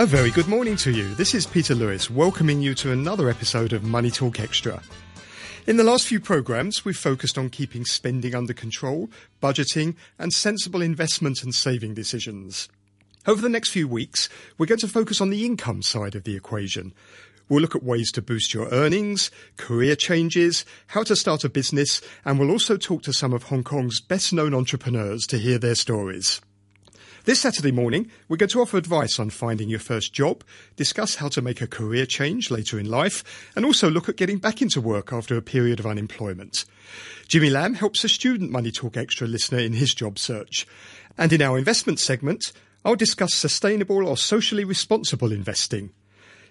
A very good morning to you. This is Peter Lewis welcoming you to another episode of Money Talk Extra. In the last few programs, we've focused on keeping spending under control, budgeting, and sensible investment and saving decisions. Over the next few weeks, we're going to focus on the income side of the equation. We'll look at ways to boost your earnings, career changes, how to start a business, and we'll also talk to some of Hong Kong's best known entrepreneurs to hear their stories. This Saturday morning, we're going to offer advice on finding your first job, discuss how to make a career change later in life, and also look at getting back into work after a period of unemployment. Jimmy Lamb helps a student Money Talk Extra listener in his job search. And in our investment segment, I'll discuss sustainable or socially responsible investing.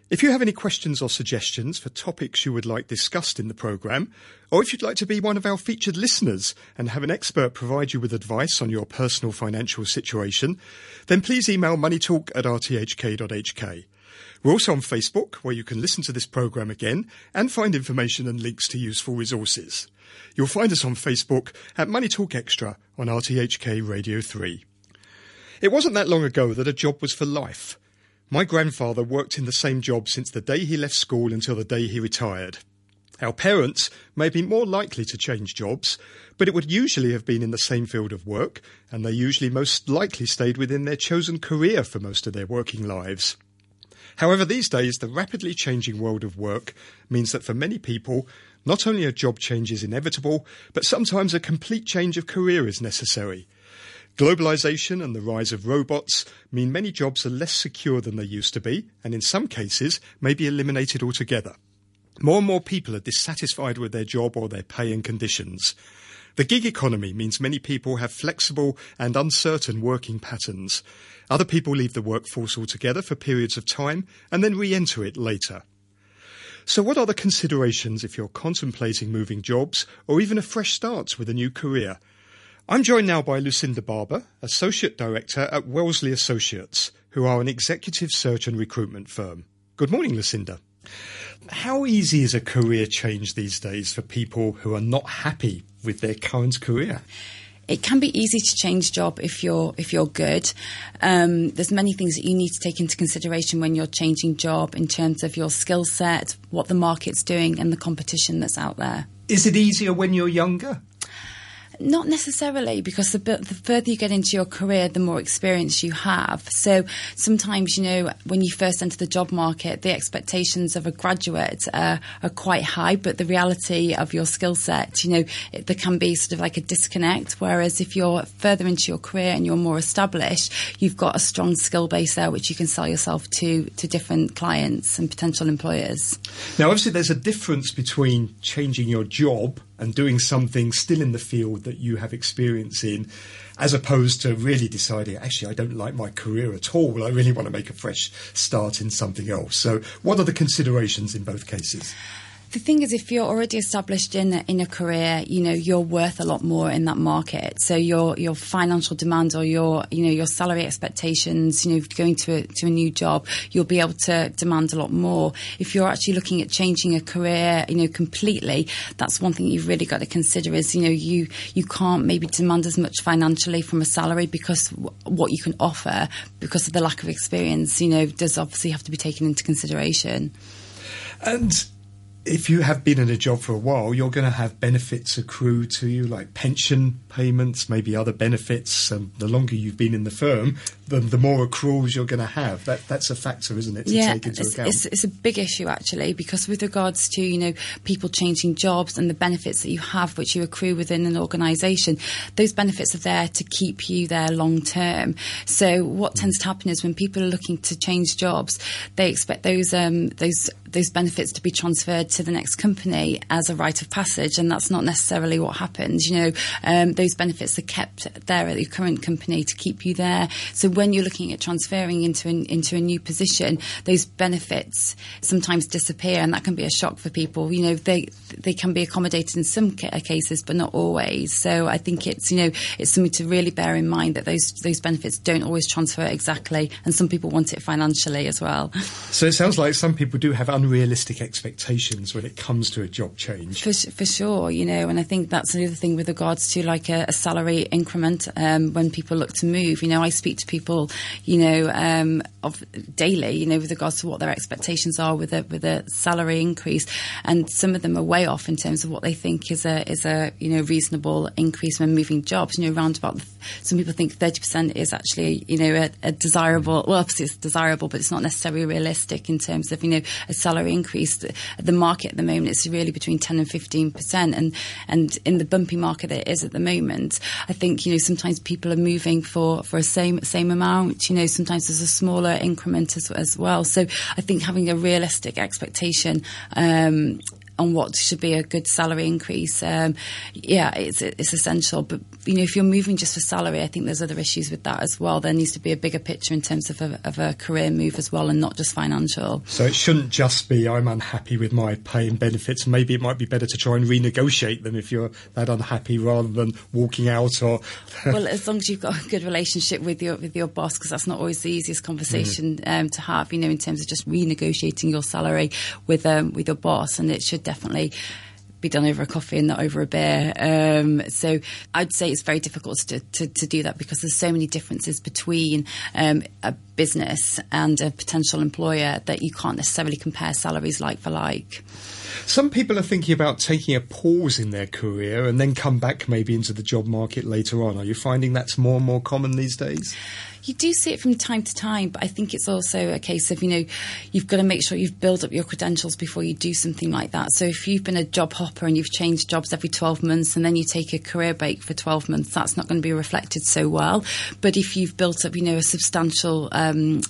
If you have any questions or suggestions for topics you would like discussed in the programme, or if you'd like to be one of our featured listeners and have an expert provide you with advice on your personal financial situation, then please email moneytalk at rthk.hk. We're also on Facebook, where you can listen to this programme again and find information and links to useful resources. You'll find us on Facebook at Money Talk Extra on RTHK Radio 3. It wasn't that long ago that a job was for life. My grandfather worked in the same job since the day he left school until the day he retired. Our parents may be more likely to change jobs, but it would usually have been in the same field of work, and they usually most likely stayed within their chosen career for most of their working lives. However, these days, the rapidly changing world of work means that for many people, not only a job change is inevitable, but sometimes a complete change of career is necessary. Globalization and the rise of robots mean many jobs are less secure than they used to be, and in some cases may be eliminated altogether. More and more people are dissatisfied with their job or their pay and conditions. The gig economy means many people have flexible and uncertain working patterns. Other people leave the workforce altogether for periods of time and then re enter it later. So, what are the considerations if you're contemplating moving jobs or even a fresh start with a new career? I'm joined now by Lucinda Barber, Associate Director at Wellesley Associates, who are an executive search and recruitment firm. Good morning, Lucinda. How easy is a career change these days for people who are not happy with their current career? it can be easy to change job if you're if you're good. Um, there's many things that you need to take into consideration when you're changing job in terms of your skill set, what the market's doing, and the competition that's out there. Is it easier when you're younger? Not necessarily, because the, the further you get into your career, the more experience you have. So sometimes, you know, when you first enter the job market, the expectations of a graduate uh, are quite high, but the reality of your skill set, you know, it, there can be sort of like a disconnect. Whereas if you're further into your career and you're more established, you've got a strong skill base there which you can sell yourself to to different clients and potential employers. Now, obviously, there's a difference between changing your job and doing something still in the field that you have experience in, as opposed to really deciding, actually, I don't like my career at all. I really want to make a fresh start in something else. So, what are the considerations in both cases? The thing is, if you're already established in a, in a career, you know you're worth a lot more in that market. So your your financial demands or your you know your salary expectations, you know, going to a, to a new job, you'll be able to demand a lot more. If you're actually looking at changing a career, you know, completely, that's one thing you've really got to consider. Is you know you you can't maybe demand as much financially from a salary because w- what you can offer because of the lack of experience, you know, does obviously have to be taken into consideration. And if you have been in a job for a while, you're going to have benefits accrue to you, like pension payments, maybe other benefits. And the longer you've been in the firm, the, the more accruals you're going to have. That that's a factor, isn't it? To yeah, take into it's, account. It's, it's a big issue actually, because with regards to you know people changing jobs and the benefits that you have, which you accrue within an organisation, those benefits are there to keep you there long term. So what tends to happen is when people are looking to change jobs, they expect those um, those those benefits to be transferred to the next company as a rite of passage, and that's not necessarily what happens. You know, um, those benefits are kept there at your current company to keep you there. So when you're looking at transferring into an, into a new position, those benefits sometimes disappear, and that can be a shock for people. You know, they they can be accommodated in some uh, cases, but not always. So I think it's you know it's something to really bear in mind that those those benefits don't always transfer exactly, and some people want it financially as well. So it sounds like some people do have unrealistic expectations when it comes to a job change. For, for sure, you know, and I think that's another thing with regards to like a, a salary increment um, when people look to move. You know, I speak to people you know, um, of daily, you know, with regards to what their expectations are with a with a salary increase, and some of them are way off in terms of what they think is a is a you know reasonable increase when moving jobs. You know, around about some people think thirty percent is actually you know a, a desirable. Well, obviously it's desirable, but it's not necessarily realistic in terms of you know a salary increase. The, the market at the moment is really between ten and fifteen percent, and and in the bumpy market it is at the moment, I think you know sometimes people are moving for for a same same amount. You know, sometimes there's a smaller increment as, as well. So I think having a realistic expectation um, on what should be a good salary increase, um, yeah, it's it's essential. But you know, if you're moving just for salary, I think there's other issues with that as well. There needs to be a bigger picture in terms of a, of a career move as well, and not just financial. So it shouldn't just be I'm unhappy with my pay and benefits. Maybe it might be better to try and renegotiate them if you're that unhappy, rather than walking out or. well, as long as you've got a good relationship with your with your boss, because that's not always the easiest conversation mm. um, to have. You know, in terms of just renegotiating your salary with um, with your boss, and it should definitely be done over a coffee and not over a beer. Um, so I'd say it's very difficult to, to, to, do that because there's so many differences between um, a business and a potential employer that you can't necessarily compare salaries like for like. Some people are thinking about taking a pause in their career and then come back maybe into the job market later on. Are you finding that's more and more common these days? You do see it from time to time, but I think it's also a case of, you know, you've got to make sure you've built up your credentials before you do something like that. So if you've been a job hopper and you've changed jobs every 12 months and then you take a career break for 12 months, that's not going to be reflected so well. But if you've built up, you know, a substantial uh, um,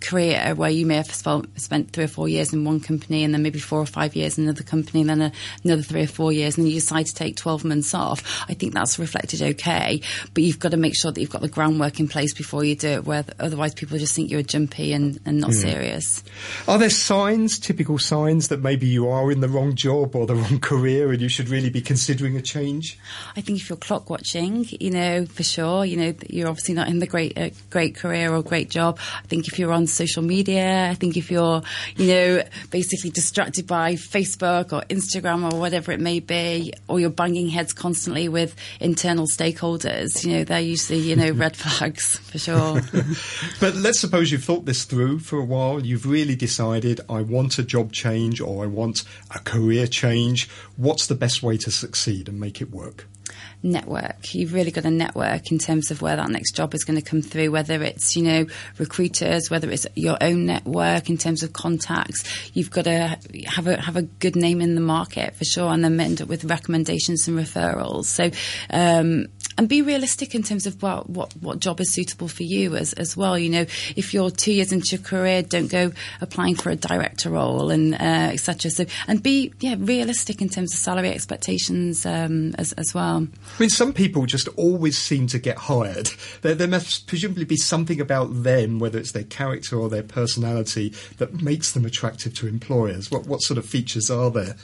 career where you may have spent three or four years in one company and then maybe four or five years in another company and then a, another three or four years and you decide to take 12 months off, I think that's reflected okay. But you've got to make sure that you've got the groundwork in place before you do it, where otherwise people just think you're jumpy and, and not mm. serious. Are there signs, typical signs, that maybe you are in the wrong job or the wrong career and you should really be considering a change? I think if you're clock watching, you know, for sure, you know, you're obviously not in the great, uh, great career or great job. I think if you're on social media. I think if you're, you know, basically distracted by Facebook or Instagram or whatever it may be, or you're banging heads constantly with internal stakeholders, you know, they're usually, you know, red flags for sure. but let's suppose you've thought this through for a while. You've really decided, I want a job change or I want a career change. What's the best way to succeed and make it work? Network. You've really got a network in terms of where that next job is going to come through, whether it's, you know, recruiters, whether it's your own network in terms of contacts. You've got to have a, have a good name in the market for sure and then end up with recommendations and referrals. So, um, and be realistic in terms of what, what, what job is suitable for you as, as well. You know, if you're two years into your career, don't go applying for a director role and uh, etc. So, and be yeah realistic in terms of salary expectations um, as, as well. I mean, some people just always seem to get hired. There, there must presumably be something about them, whether it's their character or their personality, that makes them attractive to employers. What, what sort of features are there?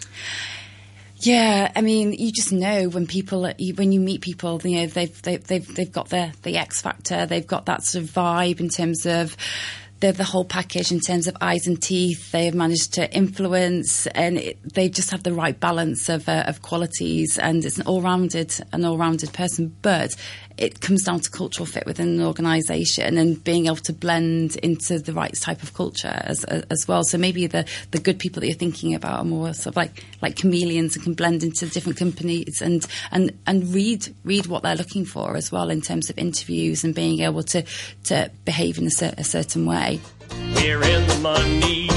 Yeah, I mean, you just know when people, when you meet people, you know, they've they've they've, they've got the the X factor, they've got that sort of vibe in terms of they're the whole package in terms of eyes and teeth. They have managed to influence, and it, they just have the right balance of uh, of qualities. And it's an all rounded, an all rounded person. But it comes down to cultural fit within an organisation and being able to blend into the right type of culture as as well. So maybe the the good people that you're thinking about are more sort of like like chameleons and can blend into different companies and and and read read what they're looking for as well in terms of interviews and being able to to behave in a, a certain way. We're in the money.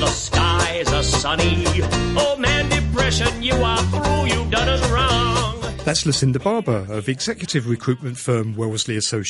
The skies are sunny. Oh man, depression, you are through. You've done us wrong. That's Lucinda Barber of executive recruitment firm Wellesley Associates.